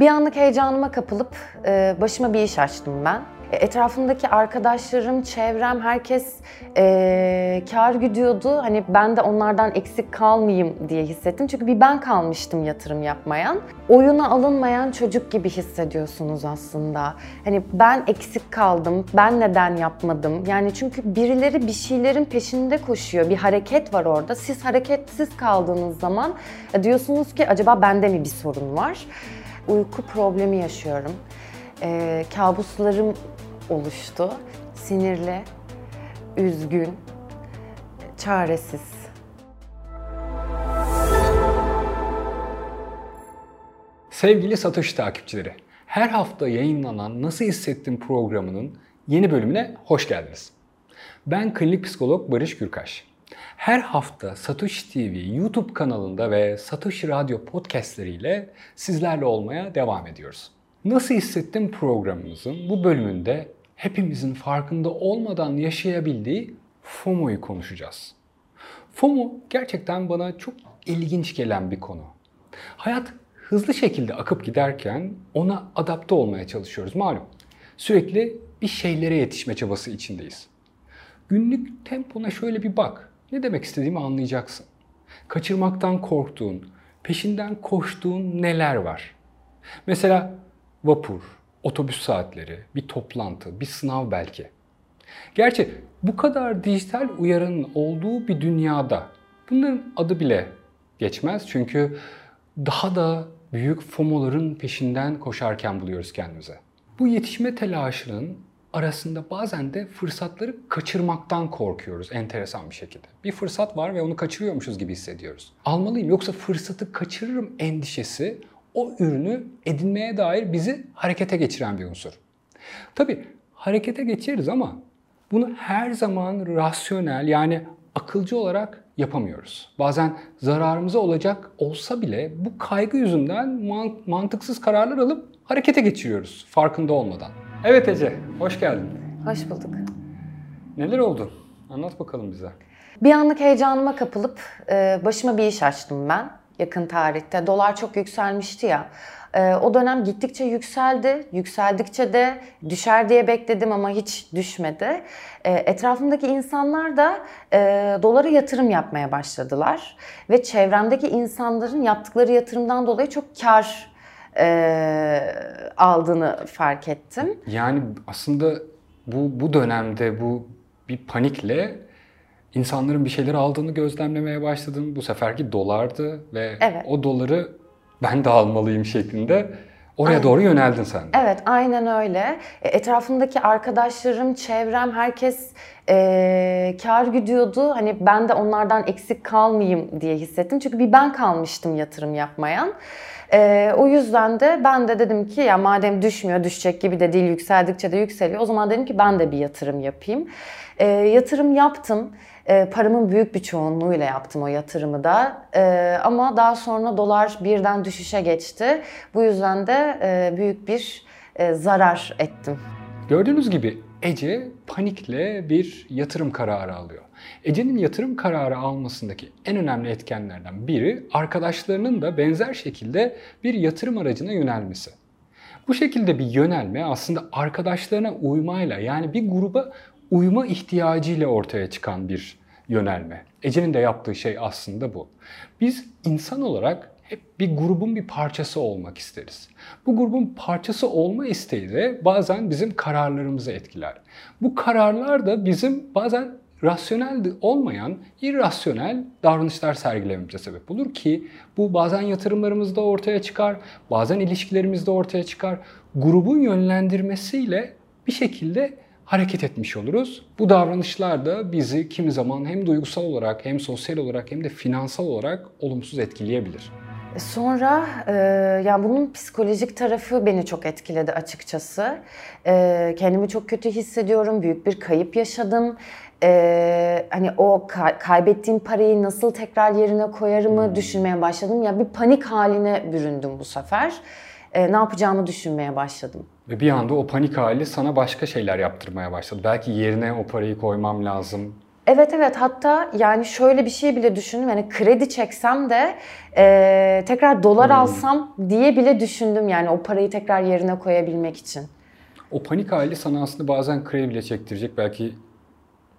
Bir anlık heyecanıma kapılıp e, başıma bir iş açtım ben. E, Etrafımdaki arkadaşlarım, çevrem, herkes e, kar güdüyordu. Hani ben de onlardan eksik kalmayayım diye hissettim. Çünkü bir ben kalmıştım yatırım yapmayan. Oyuna alınmayan çocuk gibi hissediyorsunuz aslında. Hani ben eksik kaldım, ben neden yapmadım? Yani çünkü birileri bir şeylerin peşinde koşuyor. Bir hareket var orada. Siz hareketsiz kaldığınız zaman e, diyorsunuz ki acaba bende mi bir sorun var? Uyku problemi yaşıyorum. Ee, kabuslarım oluştu. Sinirli, üzgün, çaresiz. Sevgili satış takipçileri, her hafta yayınlanan Nasıl Hissettim programının yeni bölümüne hoş geldiniz. Ben klinik psikolog Barış Gürkaş. Her hafta Satış TV YouTube kanalında ve Satış Radyo podcastleriyle sizlerle olmaya devam ediyoruz. Nasıl Hissettim programımızın bu bölümünde hepimizin farkında olmadan yaşayabildiği FOMO'yu konuşacağız. FOMO gerçekten bana çok ilginç gelen bir konu. Hayat hızlı şekilde akıp giderken ona adapte olmaya çalışıyoruz malum. Sürekli bir şeylere yetişme çabası içindeyiz. Günlük tempona şöyle bir bak. Ne demek istediğimi anlayacaksın. Kaçırmaktan korktuğun, peşinden koştuğun neler var? Mesela vapur, otobüs saatleri, bir toplantı, bir sınav belki. Gerçi bu kadar dijital uyarının olduğu bir dünyada bunların adı bile geçmez. Çünkü daha da büyük FOMO'ların peşinden koşarken buluyoruz kendimize. Bu yetişme telaşının arasında bazen de fırsatları kaçırmaktan korkuyoruz enteresan bir şekilde. Bir fırsat var ve onu kaçırıyormuşuz gibi hissediyoruz. Almalıyım yoksa fırsatı kaçırırım endişesi o ürünü edinmeye dair bizi harekete geçiren bir unsur. Tabi harekete geçeriz ama bunu her zaman rasyonel yani akılcı olarak yapamıyoruz. Bazen zararımıza olacak olsa bile bu kaygı yüzünden mantıksız kararlar alıp harekete geçiriyoruz farkında olmadan. Evet Ece, hoş geldin. Hoş bulduk. Neler oldu? Anlat bakalım bize. Bir anlık heyecanıma kapılıp e, başıma bir iş açtım ben yakın tarihte. Dolar çok yükselmişti ya. E, o dönem gittikçe yükseldi. Yükseldikçe de düşer diye bekledim ama hiç düşmedi. E, etrafımdaki insanlar da e, dolara yatırım yapmaya başladılar. Ve çevremdeki insanların yaptıkları yatırımdan dolayı çok kar e, aldığını fark ettim. Yani aslında bu bu dönemde bu bir panikle insanların bir şeyler aldığını gözlemlemeye başladım. Bu seferki dolardı ve evet. o doları ben de almalıyım şeklinde oraya aynen. doğru yöneldin sen. Evet aynen öyle. E, etrafımdaki arkadaşlarım, çevrem herkes e, kar güdüyordu. Hani ben de onlardan eksik kalmayayım diye hissettim. Çünkü bir ben kalmıştım yatırım yapmayan. E, o yüzden de ben de dedim ki ya madem düşmüyor, düşecek gibi de değil, yükseldikçe de yükseliyor. O zaman dedim ki ben de bir yatırım yapayım. E, yatırım yaptım. E, paramın büyük bir çoğunluğuyla yaptım o yatırımı da. E, ama daha sonra dolar birden düşüşe geçti. Bu yüzden de e, büyük bir e, zarar ettim. Gördüğünüz gibi Ece panikle bir yatırım kararı alıyor. Ece'nin yatırım kararı almasındaki en önemli etkenlerden biri arkadaşlarının da benzer şekilde bir yatırım aracına yönelmesi. Bu şekilde bir yönelme aslında arkadaşlarına uymayla yani bir gruba uyma ihtiyacıyla ortaya çıkan bir yönelme. Ece'nin de yaptığı şey aslında bu. Biz insan olarak hep bir grubun bir parçası olmak isteriz. Bu grubun parçası olma isteği de bazen bizim kararlarımızı etkiler. Bu kararlar da bizim bazen rasyonel olmayan irrasyonel davranışlar sergilememize sebep olur ki bu bazen yatırımlarımızda ortaya çıkar, bazen ilişkilerimizde ortaya çıkar. Grubun yönlendirmesiyle bir şekilde hareket etmiş oluruz. Bu davranışlar da bizi kimi zaman hem duygusal olarak hem sosyal olarak hem de finansal olarak olumsuz etkileyebilir. Sonra e, yani bunun psikolojik tarafı beni çok etkiledi açıkçası. E, kendimi çok kötü hissediyorum, büyük bir kayıp yaşadım. E, hani o ka- kaybettiğim parayı nasıl tekrar yerine koyarımı hmm. düşünmeye başladım. Ya bir panik haline büründüm bu sefer. E, ne yapacağımı düşünmeye başladım. Ve bir anda o panik hali sana başka şeyler yaptırmaya başladı. Belki yerine o parayı koymam lazım Evet evet hatta yani şöyle bir şey bile düşündüm. Yani kredi çeksem de e, tekrar dolar Hmm. alsam diye bile düşündüm yani o parayı tekrar yerine koyabilmek için. O panik hali sana aslında bazen kredi bile çektirecek, belki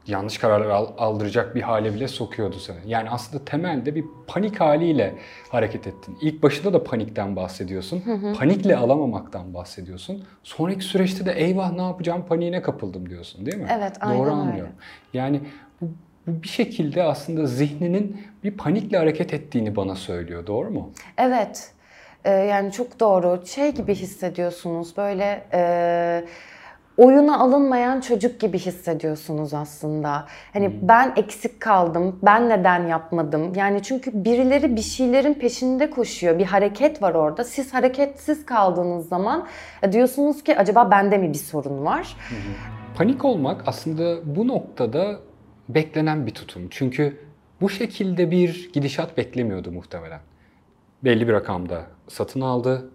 yanlış kararlar al- aldıracak bir hale bile sokuyordu seni. Yani aslında temelde bir panik haliyle hareket ettin. İlk başında da panikten bahsediyorsun. Panikle alamamaktan bahsediyorsun. Sonraki süreçte de eyvah ne yapacağım paniğine kapıldım diyorsun değil mi? Evet, aynen Doğru öyle. anlıyorum. Yani bu, bu bir şekilde aslında zihninin bir panikle hareket ettiğini bana söylüyor. Doğru mu? Evet. Ee, yani çok doğru. Şey gibi hissediyorsunuz böyle e, oyuna alınmayan çocuk gibi hissediyorsunuz aslında. Hani ben eksik kaldım, ben neden yapmadım? Yani çünkü birileri bir şeylerin peşinde koşuyor. Bir hareket var orada. Siz hareketsiz kaldığınız zaman e, diyorsunuz ki acaba bende mi bir sorun var? Panik olmak aslında bu noktada beklenen bir tutum. Çünkü bu şekilde bir gidişat beklemiyordu muhtemelen. Belli bir rakamda satın aldı,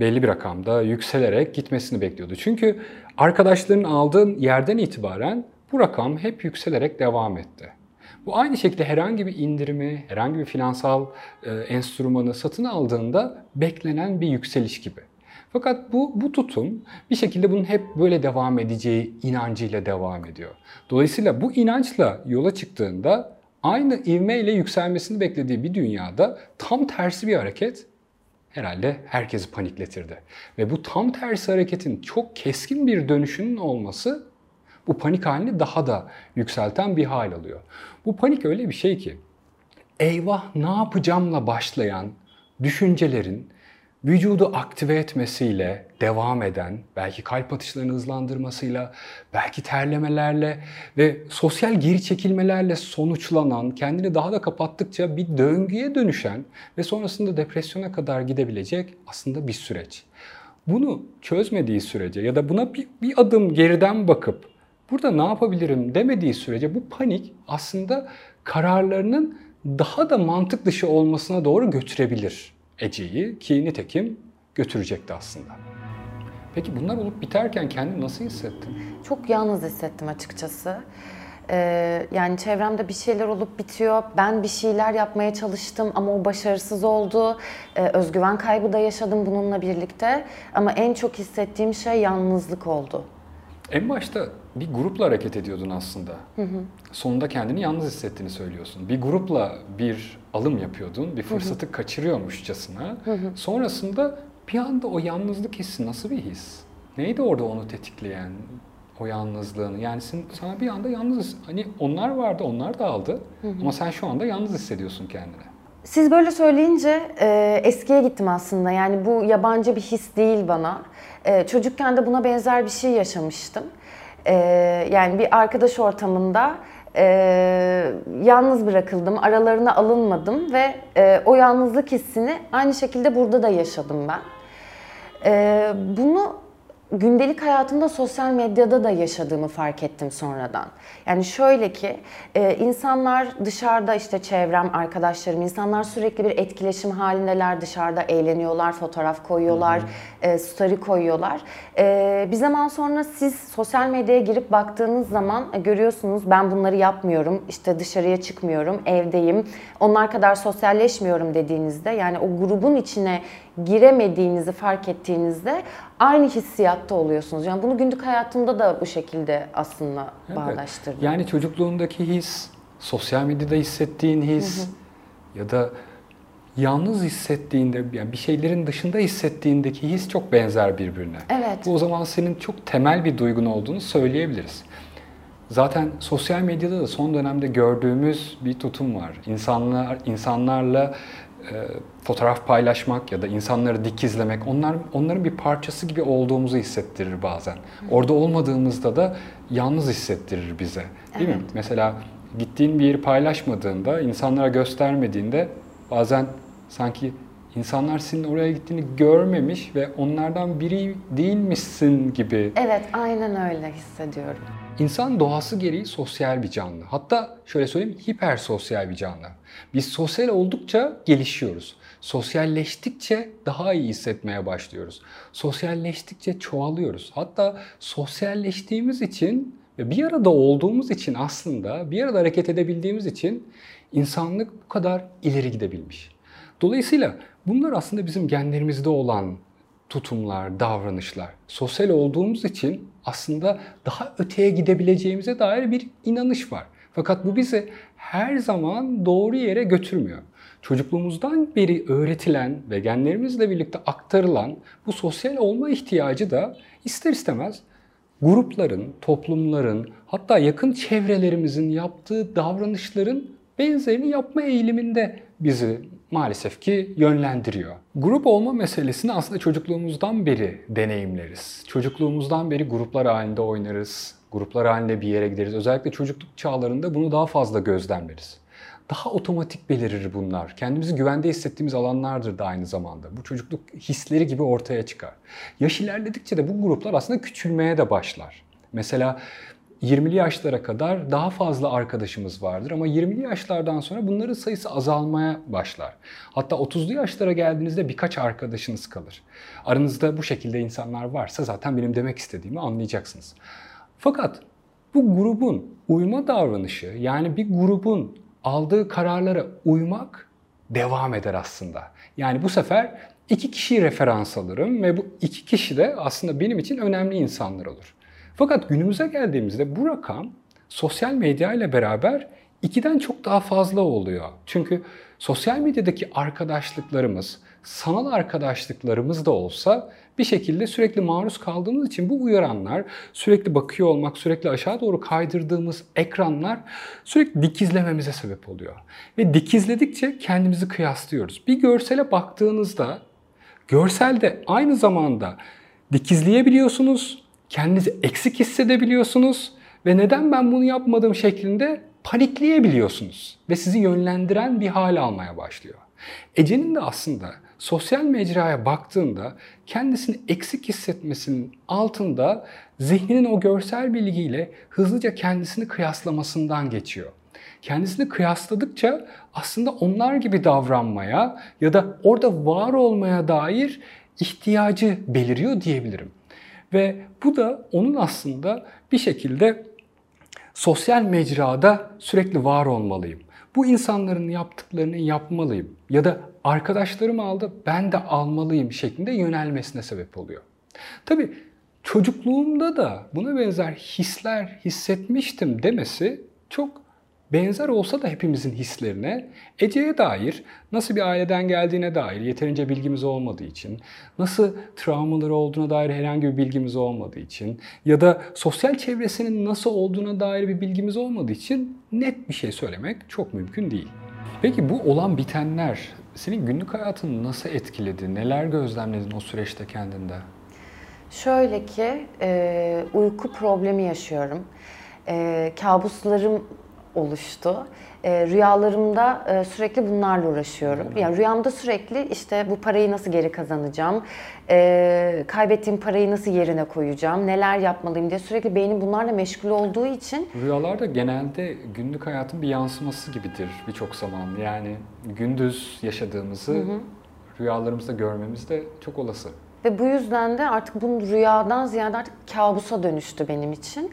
belli bir rakamda yükselerek gitmesini bekliyordu. Çünkü arkadaşların aldığın yerden itibaren bu rakam hep yükselerek devam etti. Bu aynı şekilde herhangi bir indirimi, herhangi bir finansal e, enstrümanı satın aldığında beklenen bir yükseliş gibi. Fakat bu, bu tutum bir şekilde bunun hep böyle devam edeceği inancıyla devam ediyor. Dolayısıyla bu inançla yola çıktığında aynı ivmeyle yükselmesini beklediği bir dünyada tam tersi bir hareket herhalde herkesi panikletirdi. Ve bu tam tersi hareketin çok keskin bir dönüşünün olması bu panik halini daha da yükselten bir hal alıyor. Bu panik öyle bir şey ki eyvah ne yapacağımla başlayan düşüncelerin vücudu aktive etmesiyle devam eden, belki kalp atışlarını hızlandırmasıyla, belki terlemelerle ve sosyal geri çekilmelerle sonuçlanan, kendini daha da kapattıkça bir döngüye dönüşen ve sonrasında depresyona kadar gidebilecek aslında bir süreç. Bunu çözmediği sürece ya da buna bir, bir adım geriden bakıp burada ne yapabilirim demediği sürece bu panik aslında kararlarının daha da mantık dışı olmasına doğru götürebilir Ece'yi ki nitekim götürecekti aslında. Peki bunlar olup biterken kendini nasıl hissettin? Çok yalnız hissettim açıkçası. Ee, yani çevremde bir şeyler olup bitiyor. Ben bir şeyler yapmaya çalıştım ama o başarısız oldu. Ee, özgüven kaybı da yaşadım bununla birlikte. Ama en çok hissettiğim şey yalnızlık oldu. En başta bir grupla hareket ediyordun aslında. Sonunda kendini yalnız hissettiğini söylüyorsun. Bir grupla bir alım yapıyordun, bir fırsatı kaçırıyormuşçasına. Sonrasında bir anda o yalnızlık hissi nasıl bir his? Neydi orada onu tetikleyen o yalnızlığını? Yani sen, sana bir anda yalnız, hani onlar vardı, onlar da aldı. Ama sen şu anda yalnız hissediyorsun kendini. Siz böyle söyleyince e, eskiye gittim aslında. Yani bu yabancı bir his değil bana. E, çocukken de buna benzer bir şey yaşamıştım. E, yani bir arkadaş ortamında e, yalnız bırakıldım, aralarına alınmadım ve e, o yalnızlık hissini aynı şekilde burada da yaşadım ben. E, bunu gündelik hayatımda sosyal medyada da yaşadığımı fark ettim sonradan. Yani şöyle ki e, insanlar dışarıda işte çevrem, arkadaşlarım, insanlar sürekli bir etkileşim halindeler dışarıda eğleniyorlar, fotoğraf koyuyorlar, e, story koyuyorlar. E, bir zaman sonra siz sosyal medyaya girip baktığınız zaman e, görüyorsunuz ben bunları yapmıyorum, işte dışarıya çıkmıyorum, evdeyim, onlar kadar sosyalleşmiyorum dediğinizde yani o grubun içine giremediğinizi fark ettiğinizde aynı hissiyatta oluyorsunuz. Yani bunu günlük hayatımda da bu şekilde aslında Evet. bağdaştırdım. Yani çocukluğundaki his, sosyal medyada hissettiğin his ya da yalnız hissettiğinde, yani bir şeylerin dışında hissettiğindeki his çok benzer birbirine. Evet. Bu o zaman senin çok temel bir duygun olduğunu söyleyebiliriz. Zaten sosyal medyada da son dönemde gördüğümüz bir tutum var. İnsanlar insanlarla fotoğraf paylaşmak ya da insanları dikizlemek, onlar onların bir parçası gibi olduğumuzu hissettirir bazen. Orada olmadığımızda da yalnız hissettirir bize. Değil mi? Mesela gittiğin bir yeri paylaşmadığında, insanlara göstermediğinde bazen sanki insanlar senin oraya gittiğini görmemiş ve onlardan biri değilmişsin gibi Evet, aynen öyle hissediyorum. İnsan doğası gereği sosyal bir canlı. Hatta şöyle söyleyeyim hiper sosyal bir canlı. Biz sosyal oldukça gelişiyoruz. Sosyalleştikçe daha iyi hissetmeye başlıyoruz. Sosyalleştikçe çoğalıyoruz. Hatta sosyalleştiğimiz için Ve bir arada olduğumuz için aslında, bir arada hareket edebildiğimiz için insanlık bu kadar ileri gidebilmiş. Dolayısıyla bunlar aslında bizim genlerimizde olan tutumlar, davranışlar. Sosyal olduğumuz için aslında daha öteye gidebileceğimize dair bir inanış var. Fakat bu bizi her zaman doğru yere götürmüyor. Çocukluğumuzdan beri öğretilen ve genlerimizle birlikte aktarılan bu sosyal olma ihtiyacı da ister istemez grupların, toplumların, hatta yakın çevrelerimizin yaptığı davranışların benzerini yapma eğiliminde bizi maalesef ki yönlendiriyor. Grup olma meselesini aslında çocukluğumuzdan beri deneyimleriz. Çocukluğumuzdan beri gruplar halinde oynarız, gruplar halinde bir yere gideriz. Özellikle çocukluk çağlarında bunu daha fazla gözlemleriz. Daha otomatik belirir bunlar. Kendimizi güvende hissettiğimiz alanlardır da aynı zamanda. Bu çocukluk hisleri gibi ortaya çıkar. Yaş ilerledikçe de bu gruplar aslında küçülmeye de başlar. Mesela 20'li yaşlara kadar daha fazla arkadaşımız vardır ama 20'li yaşlardan sonra bunların sayısı azalmaya başlar. Hatta 30'lu yaşlara geldiğinizde birkaç arkadaşınız kalır. Aranızda bu şekilde insanlar varsa zaten benim demek istediğimi anlayacaksınız. Fakat bu grubun uyma davranışı yani bir grubun aldığı kararlara uymak devam eder aslında. Yani bu sefer iki kişiyi referans alırım ve bu iki kişi de aslında benim için önemli insanlar olur. Fakat günümüze geldiğimizde bu rakam sosyal medya ile beraber ikiden çok daha fazla oluyor. Çünkü sosyal medyadaki arkadaşlıklarımız, sanal arkadaşlıklarımız da olsa bir şekilde sürekli maruz kaldığımız için bu uyaranlar, sürekli bakıyor olmak, sürekli aşağı doğru kaydırdığımız ekranlar sürekli dikizlememize sebep oluyor. Ve dikizledikçe kendimizi kıyaslıyoruz. Bir görsele baktığınızda görselde aynı zamanda dikizleyebiliyorsunuz, kendinizi eksik hissedebiliyorsunuz ve neden ben bunu yapmadım şeklinde panikleyebiliyorsunuz ve sizi yönlendiren bir hal almaya başlıyor. Ece'nin de aslında sosyal mecraya baktığında kendisini eksik hissetmesinin altında zihninin o görsel bilgiyle hızlıca kendisini kıyaslamasından geçiyor. Kendisini kıyasladıkça aslında onlar gibi davranmaya ya da orada var olmaya dair ihtiyacı beliriyor diyebilirim. Ve bu da onun aslında bir şekilde sosyal mecrada sürekli var olmalıyım. Bu insanların yaptıklarını yapmalıyım ya da arkadaşlarım aldı ben de almalıyım şeklinde yönelmesine sebep oluyor. Tabii çocukluğumda da buna benzer hisler hissetmiştim demesi çok benzer olsa da hepimizin hislerine Ece'ye dair nasıl bir aileden geldiğine dair yeterince bilgimiz olmadığı için, nasıl travmaları olduğuna dair herhangi bir bilgimiz olmadığı için ya da sosyal çevresinin nasıl olduğuna dair bir bilgimiz olmadığı için net bir şey söylemek çok mümkün değil. Peki bu olan bitenler senin günlük hayatını nasıl etkiledi? Neler gözlemledin o süreçte kendinde? Şöyle ki uyku problemi yaşıyorum. Kabuslarım oluştu. E, rüyalarımda e, sürekli bunlarla uğraşıyorum. Yani rüyamda sürekli işte bu parayı nasıl geri kazanacağım, e, kaybettiğim parayı nasıl yerine koyacağım, neler yapmalıyım diye sürekli beynim bunlarla meşgul olduğu için. Rüyalar da genelde günlük hayatın bir yansıması gibidir birçok zaman. Yani gündüz yaşadığımızı hı hı. rüyalarımızda görmemiz de çok olası. Ve bu yüzden de artık bu rüyadan ziyade artık kabusa dönüştü benim için.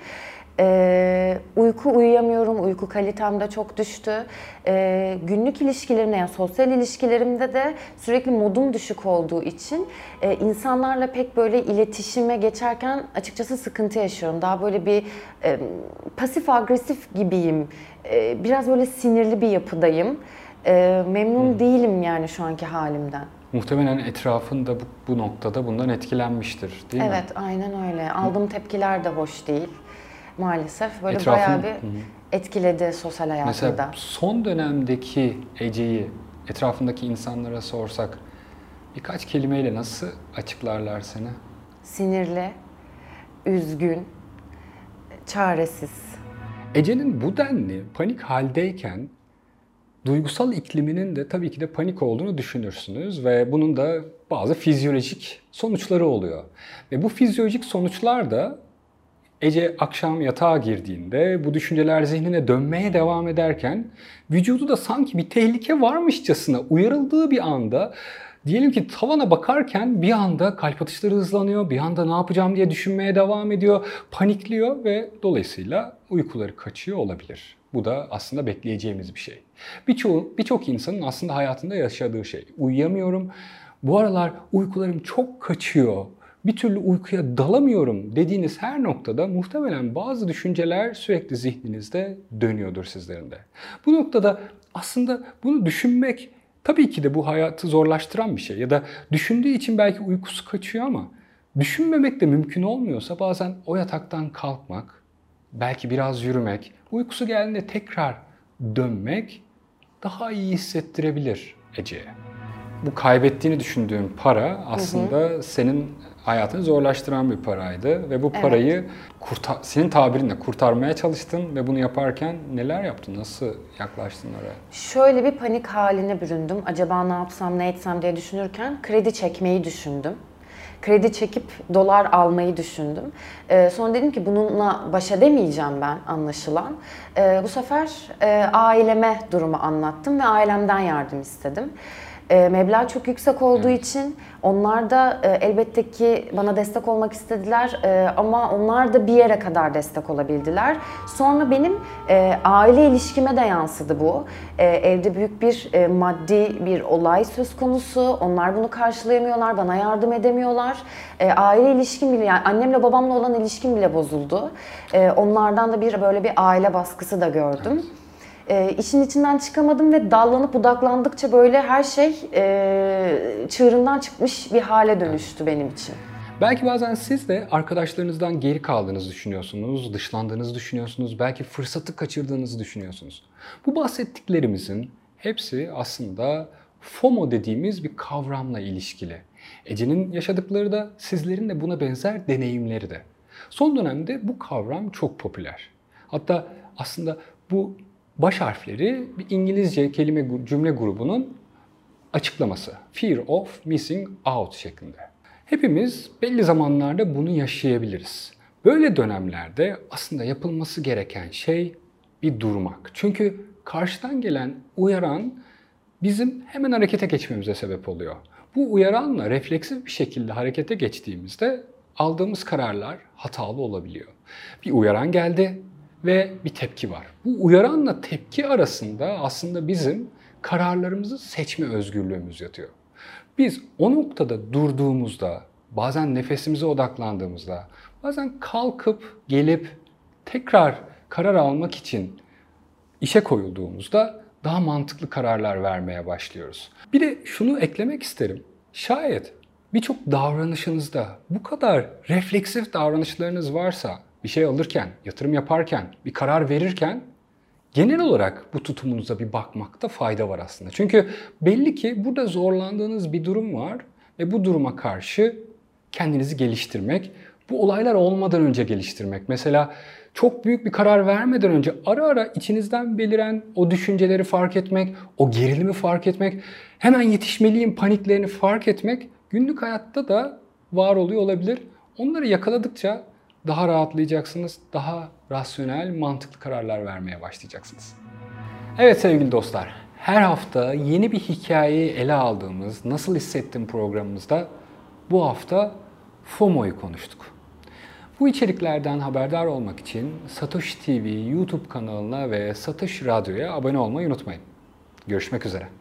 Ee, uyku uyuyamıyorum, uyku kalitem de çok düştü. Ee, günlük ilişkilerimde yani sosyal ilişkilerimde de sürekli modum düşük olduğu için e, insanlarla pek böyle iletişime geçerken açıkçası sıkıntı yaşıyorum. Daha böyle bir e, pasif agresif gibiyim. E, biraz böyle sinirli bir yapıdayım. E, memnun hmm. değilim yani şu anki halimden. Muhtemelen etrafın da bu, bu noktada bundan etkilenmiştir değil evet, mi? Evet aynen öyle. Aldığım tepkiler de hoş değil maalesef böyle Etrafın, bayağı bir hı. etkiledi sosyal hayatında. Mesela son dönemdeki Ece'yi etrafındaki insanlara sorsak birkaç kelimeyle nasıl açıklarlar seni? Sinirli, üzgün, çaresiz. Ece'nin bu denli panik haldeyken duygusal ikliminin de tabii ki de panik olduğunu düşünürsünüz ve bunun da bazı fizyolojik sonuçları oluyor. Ve bu fizyolojik sonuçlar da Ece akşam yatağa girdiğinde bu düşünceler zihnine dönmeye devam ederken vücudu da sanki bir tehlike varmışçasına uyarıldığı bir anda Diyelim ki tavana bakarken bir anda kalp atışları hızlanıyor, bir anda ne yapacağım diye düşünmeye devam ediyor, panikliyor ve dolayısıyla uykuları kaçıyor olabilir. Bu da aslında bekleyeceğimiz bir şey. Birçok birçok insanın aslında hayatında yaşadığı şey. Uyuyamıyorum. Bu aralar uykularım çok kaçıyor. Bir türlü uykuya dalamıyorum dediğiniz her noktada muhtemelen bazı düşünceler sürekli zihninizde dönüyordur sizlerin de. Bu noktada aslında bunu düşünmek tabii ki de bu hayatı zorlaştıran bir şey. Ya da düşündüğü için belki uykusu kaçıyor ama düşünmemek de mümkün olmuyorsa bazen o yataktan kalkmak, belki biraz yürümek, uykusu geldiğinde tekrar dönmek daha iyi hissettirebilir Ece'ye. Bu kaybettiğini düşündüğün para aslında hı hı. senin hayatını zorlaştıran bir paraydı ve bu parayı evet. kurtar, senin tabirinle kurtarmaya çalıştın ve bunu yaparken neler yaptın? Nasıl yaklaştın oraya? Şöyle bir panik haline büründüm. Acaba ne yapsam, ne etsem diye düşünürken kredi çekmeyi düşündüm kredi çekip dolar almayı düşündüm. Ee, sonra dedim ki bununla baş edemeyeceğim ben anlaşılan. Ee, bu sefer e, aileme durumu anlattım ve ailemden yardım istedim. E, meblağ çok yüksek olduğu evet. için onlar da e, elbette ki bana destek olmak istediler e, ama onlar da bir yere kadar destek olabildiler. Sonra benim e, aile ilişkime de yansıdı bu. E, evde büyük bir e, maddi bir olay söz konusu. Onlar bunu karşılayamıyorlar, bana yardım edemiyorlar. E, aile ilişkim bile yani annemle babamla olan ilişkim bile bozuldu. E, onlardan da bir böyle bir aile baskısı da gördüm. Evet e, işin içinden çıkamadım ve dallanıp budaklandıkça böyle her şey e, çığırından çıkmış bir hale dönüştü benim için. Belki bazen siz de arkadaşlarınızdan geri kaldığınızı düşünüyorsunuz, dışlandığınızı düşünüyorsunuz, belki fırsatı kaçırdığınızı düşünüyorsunuz. Bu bahsettiklerimizin hepsi aslında FOMO dediğimiz bir kavramla ilişkili. Ece'nin yaşadıkları da sizlerin de buna benzer deneyimleri de. Son dönemde bu kavram çok popüler. Hatta aslında bu baş harfleri bir İngilizce kelime cümle grubunun açıklaması. Fear of missing out şeklinde. Hepimiz belli zamanlarda bunu yaşayabiliriz. Böyle dönemlerde aslında yapılması gereken şey bir durmak. Çünkü karşıdan gelen uyaran bizim hemen harekete geçmemize sebep oluyor. Bu uyaranla refleksif bir şekilde harekete geçtiğimizde aldığımız kararlar hatalı olabiliyor. Bir uyaran geldi, ve bir tepki var. Bu uyaranla tepki arasında aslında bizim kararlarımızı seçme özgürlüğümüz yatıyor. Biz o noktada durduğumuzda, bazen nefesimize odaklandığımızda, bazen kalkıp gelip tekrar karar almak için işe koyulduğumuzda daha mantıklı kararlar vermeye başlıyoruz. Bir de şunu eklemek isterim. Şayet birçok davranışınızda bu kadar refleksif davranışlarınız varsa bir şey alırken, yatırım yaparken, bir karar verirken genel olarak bu tutumunuza bir bakmakta fayda var aslında. Çünkü belli ki burada zorlandığınız bir durum var ve bu duruma karşı kendinizi geliştirmek, bu olaylar olmadan önce geliştirmek. Mesela çok büyük bir karar vermeden önce ara ara içinizden beliren o düşünceleri fark etmek, o gerilimi fark etmek, hemen yetişmeliyim paniklerini fark etmek günlük hayatta da var oluyor olabilir. Onları yakaladıkça daha rahatlayacaksınız, daha rasyonel, mantıklı kararlar vermeye başlayacaksınız. Evet sevgili dostlar, her hafta yeni bir hikayeyi ele aldığımız Nasıl Hissettim programımızda bu hafta FOMO'yu konuştuk. Bu içeriklerden haberdar olmak için Satoshi TV YouTube kanalına ve Satoshi Radyo'ya abone olmayı unutmayın. Görüşmek üzere.